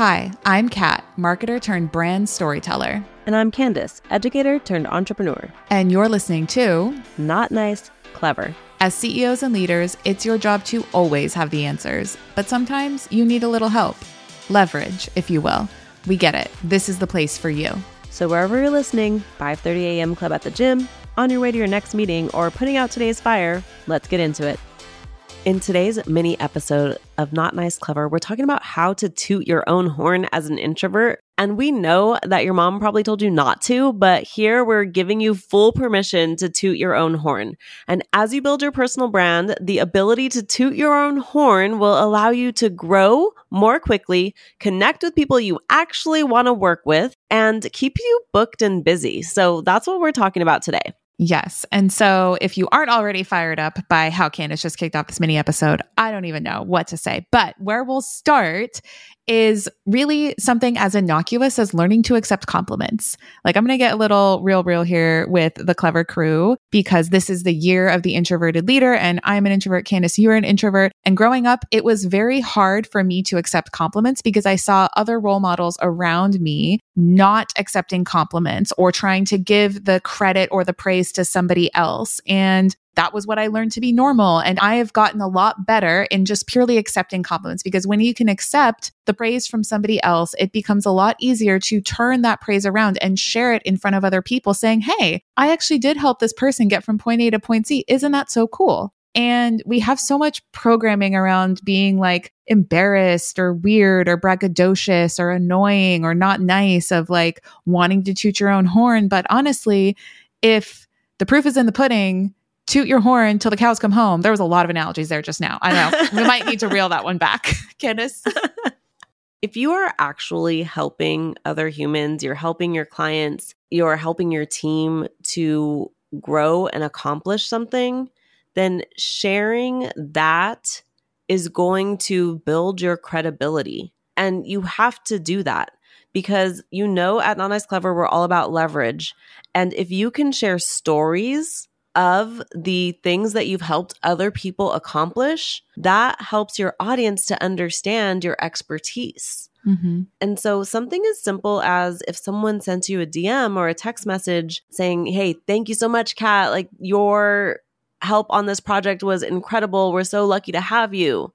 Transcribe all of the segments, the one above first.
Hi, I'm Kat, marketer turned brand storyteller. And I'm Candice, educator turned entrepreneur. And you're listening to Not Nice, Clever. As CEOs and leaders, it's your job to always have the answers, but sometimes you need a little help. Leverage, if you will. We get it. This is the place for you. So wherever you're listening, 5:30 a.m. club at the gym, on your way to your next meeting, or putting out today's fire, let's get into it. In today's mini episode of Not Nice Clever, we're talking about how to toot your own horn as an introvert. And we know that your mom probably told you not to, but here we're giving you full permission to toot your own horn. And as you build your personal brand, the ability to toot your own horn will allow you to grow more quickly, connect with people you actually want to work with, and keep you booked and busy. So that's what we're talking about today. Yes. And so if you aren't already fired up by how Candice just kicked off this mini episode, I don't even know what to say. But where we'll start is really something as innocuous as learning to accept compliments. Like I'm going to get a little real, real here with the clever crew because this is the year of the introverted leader and I'm an introvert. Candice, you're an introvert. And growing up, it was very hard for me to accept compliments because I saw other role models around me not accepting compliments or trying to give the credit or the praise to somebody else. And that was what I learned to be normal. And I have gotten a lot better in just purely accepting compliments because when you can accept the praise from somebody else, it becomes a lot easier to turn that praise around and share it in front of other people saying, Hey, I actually did help this person get from point A to point C. Isn't that so cool? And we have so much programming around being like embarrassed or weird or braggadocious or annoying or not nice of like wanting to toot your own horn. But honestly, if the proof is in the pudding, toot your horn till the cows come home. There was a lot of analogies there just now. I know we might need to reel that one back, Candice. if you are actually helping other humans, you're helping your clients, you're helping your team to grow and accomplish something, then sharing that is going to build your credibility. And you have to do that because you know at Not Nice Clever, we're all about leverage. And if you can share stories of the things that you've helped other people accomplish, that helps your audience to understand your expertise. Mm-hmm. And so, something as simple as if someone sends you a DM or a text message saying, Hey, thank you so much, Kat. Like, your help on this project was incredible. We're so lucky to have you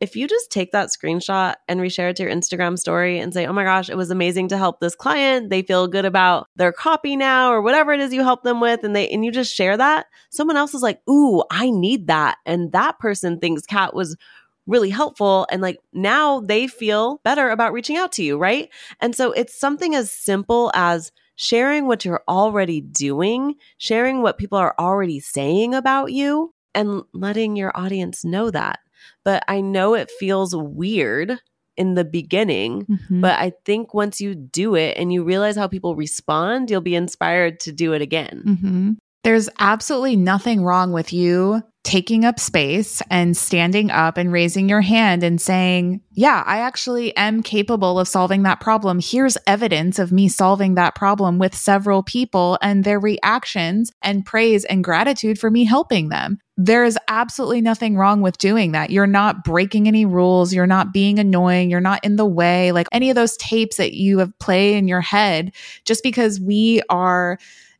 if you just take that screenshot and reshare it to your Instagram story and say, oh my gosh, it was amazing to help this client. They feel good about their copy now or whatever it is you help them with. And they, and you just share that. Someone else is like, ooh, I need that. And that person thinks Kat was really helpful. And like now they feel better about reaching out to you. Right. And so it's something as simple as sharing what you're already doing, sharing what people are already saying about you and letting your audience know that but I know it feels weird in the beginning. Mm-hmm. But I think once you do it and you realize how people respond, you'll be inspired to do it again. Mm-hmm. There's absolutely nothing wrong with you taking up space and standing up and raising your hand and saying, Yeah, I actually am capable of solving that problem. Here's evidence of me solving that problem with several people and their reactions and praise and gratitude for me helping them. There is absolutely nothing wrong with doing that. You're not breaking any rules. You're not being annoying. You're not in the way. Like any of those tapes that you have played in your head, just because we are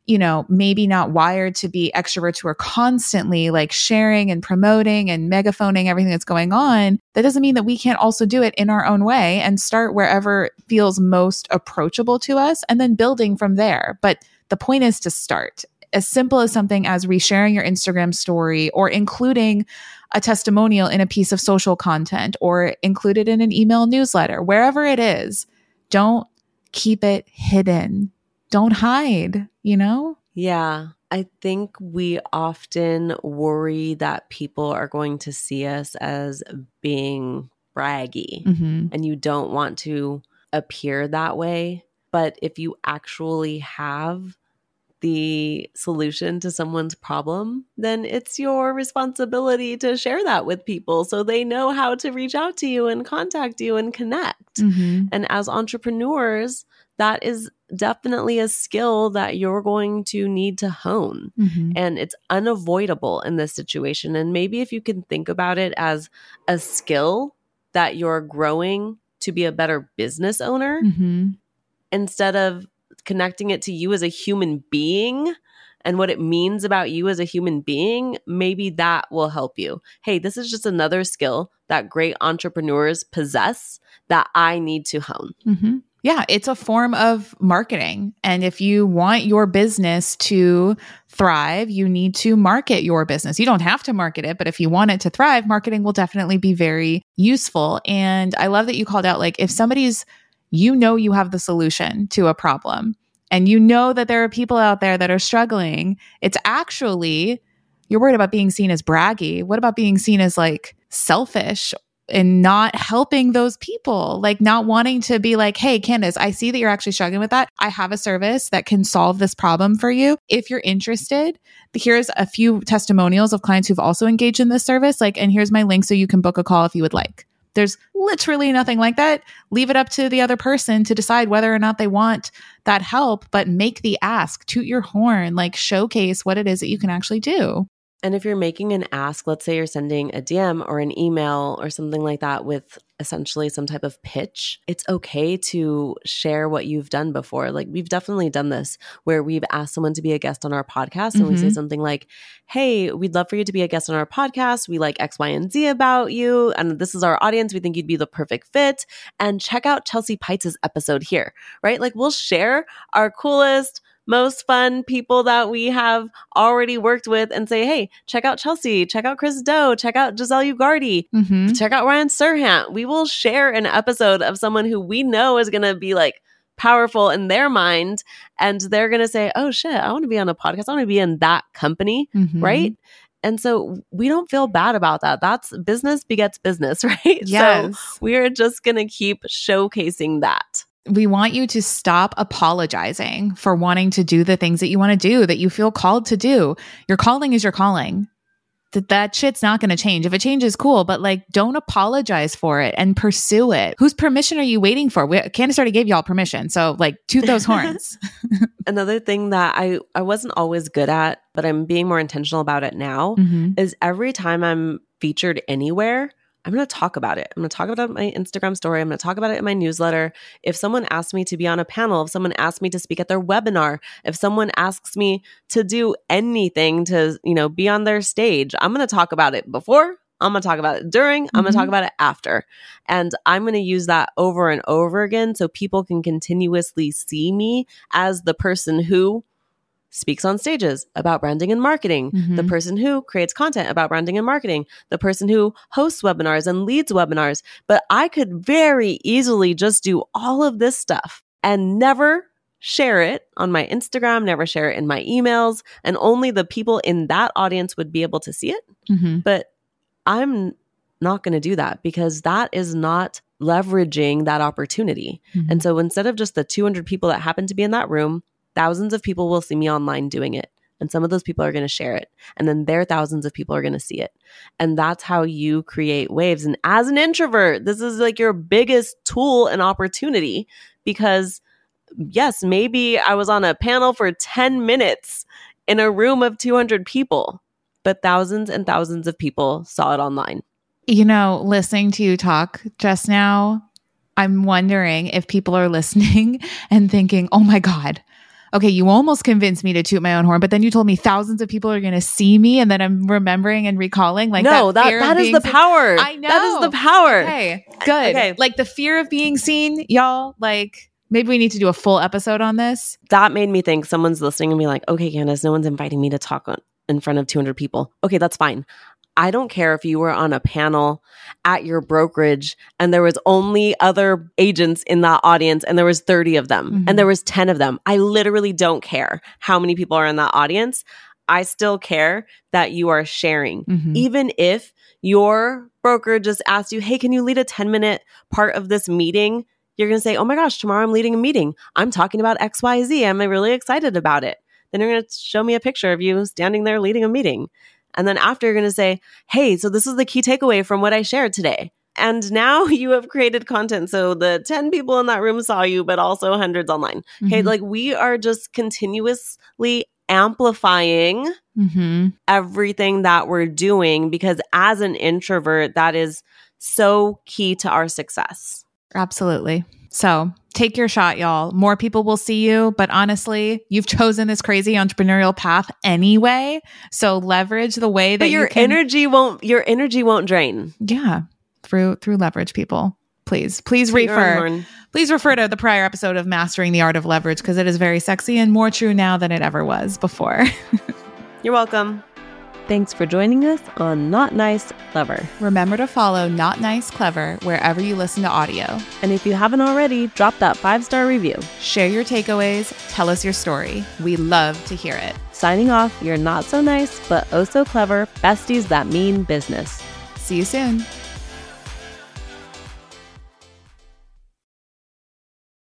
you know, maybe not wired to be extroverts who are constantly like sharing and promoting and megaphoning everything that's going on, that doesn't mean that we can't also do it in our own way and start wherever feels most approachable to us and then building from there. But the point is to start as simple as something as resharing your Instagram story or including a testimonial in a piece of social content or include it in an email newsletter, wherever it is. Don't keep it hidden don't hide, you know? Yeah. I think we often worry that people are going to see us as being braggy mm-hmm. and you don't want to appear that way. But if you actually have the solution to someone's problem, then it's your responsibility to share that with people so they know how to reach out to you and contact you and connect. Mm-hmm. And as entrepreneurs, that is definitely a skill that you're going to need to hone. Mm-hmm. And it's unavoidable in this situation. And maybe if you can think about it as a skill that you're growing to be a better business owner Mhm. instead of connecting it to you as a human being and what it means about you as a human being, maybe that will help you. Hey, this is just another skill that great entrepreneurs possess that I need to hone. hmm Yeah, it's a form of marketing. And if you want your business to thrive, you need to market your business. You don't have to market it, but if you want it to thrive, marketing will definitely be very useful. And I love that you called out like if somebody's, you know, you have the solution to a problem and you know that there are people out there that are struggling, it's actually, you're worried about being seen as braggy. What about being seen as like selfish and not helping those people, like not wanting to be like, hey, Candice, I see that you're actually struggling with that. I have a service that can solve this problem for you. If you're interested, here's a few testimonials of clients who've also engaged in this service. Like, and here's my link so you can book a call if you would like. There's literally nothing like that. Leave it up to the other person to decide whether or not they want that help, but make the ask, toot your horn, like showcase what it is that you can actually do. And if you're making an ask, let's say you're sending a DM or an email or something like that with essentially some type of pitch, it's okay to share what you've done before. Like we've definitely done this where we've asked someone to be a guest on our podcast and we say Mhm. something like, Hey, we'd love for you to be a guest on our podcast. We like X, Y, and Z about you. And this is our audience. We think you'd be the perfect fit. And check out Chelsea Peitz' episode here, right? Like we'll share our coolest, most fun people that we have already worked with and say, hey, check out Chelsea, check out Chris Do, check out Giselle Ugardi, Mm-hmm. check out Ryan Serhant. We will share an episode of someone who we know is going to be like powerful in their mind. And they're going to say, oh shit, I want to be on a podcast. I want to be in that company. Mhm. Right. And so we don't feel bad about that. That's business begets business, right? Yes. So we're just going to keep showcasing that. We want you to stop apologizing for wanting to do the things that you want to do that you feel called to do. Your calling is your calling. That that shit's not going to change. If it changes, cool, but like don't apologize for it and pursue it. Whose permission are you waiting for? We, Candice already gave y'all permission, so like toot those horns. Another thing that I I wasn't always good at, but I'm being more intentional about it now Mhm. is every time I'm featured anywhere, I'm going to talk about it. I'm going to talk about it my Instagram story. I'm going to talk about it in my newsletter. If someone asks me to be on a panel, if someone asks me to speak at their webinar, if someone asks me to do anything to, you know, be on their stage, I'm going to talk about it before, I'm going to talk about it during, I'm going to talk Mhm. about it after. And I'm going to use that over and over again so people can continuously see me as the person who speaks on stages about branding and marketing, the Mhm. person who creates content about branding and marketing, the person who hosts webinars and leads webinars. But I could very easily just do all of this stuff and never share it on my Instagram, never share it in my emails, and only the people in that audience would be able to see it. Mhm. But I'm not going to do that because that is not leveraging that opportunity. Mhm. And so instead of just the 200 people that happen to be in that room, thousands of people will see me online doing it. And some of those people are going to share it. And then their thousands of people are going to see it. And that's how you create waves. And as an introvert, this is like your biggest tool and opportunity because, yes, maybe I was on a panel for 10 minutes in a room of 200 people, but thousands and thousands of people saw it online. You know, listening to you talk just now, I'm wondering if people are listening and thinking, oh my God, okay, you almost convinced me to toot my own horn, but then you told me thousands of people are going to see me. And then I'm remembering and recalling like no, that, fear of that is the seen- power. I know That is the power. Okay, good. Okay. Like the fear of being seen, y'all, like maybe we need to do a full episode on this. that made me think someone's listening and be like, okay, Candice, no one's inviting me to talk on, in front of 200 people. Okay, that's fine. I don't care if you were on a panel at your brokerage and there was only other agents in that audience and there was 30 of them Mhm. and there was 10 of them. I literally don't care how many people are in that audience. I still care that you are sharing. Mhm. Even if your broker just asked you, Hey, can you lead a 10 minute part of this meeting? You're going to say, Oh my gosh, tomorrow I'm leading a meeting. I'm talking about XYZ. I'm really excited about it. Then you're going to show me a picture of you standing there leading a meeting. And then after you're going to say, Hey, so this is the key takeaway from what I shared today. And now you have created content. So the 10 people in that room saw you, but also hundreds online. Okay. Mhm. Like we are just continuously amplifying Mhm. everything that we're doing because as an introvert, that is so key to our success. Absolutely. So take your shot, y'all. More people will see you, but honestly, you've chosen this crazy entrepreneurial path anyway. So leverage the way that But your you can, energy won't your energy won't drain. yeah, through through leverage, people. Please, please refer. Please refer to the prior episode of Mastering the Art of Leverage because it is very sexy and more true now than it ever was before. You're welcome. Thanks for joining us on Not Nice Clever. Remember to follow Not Nice Clever wherever you listen to audio. And if you haven't already, drop that five star review. Share your takeaways, tell us your story. We love to hear it. Signing off, you're not so nice, but oh so clever besties that mean business. See you soon.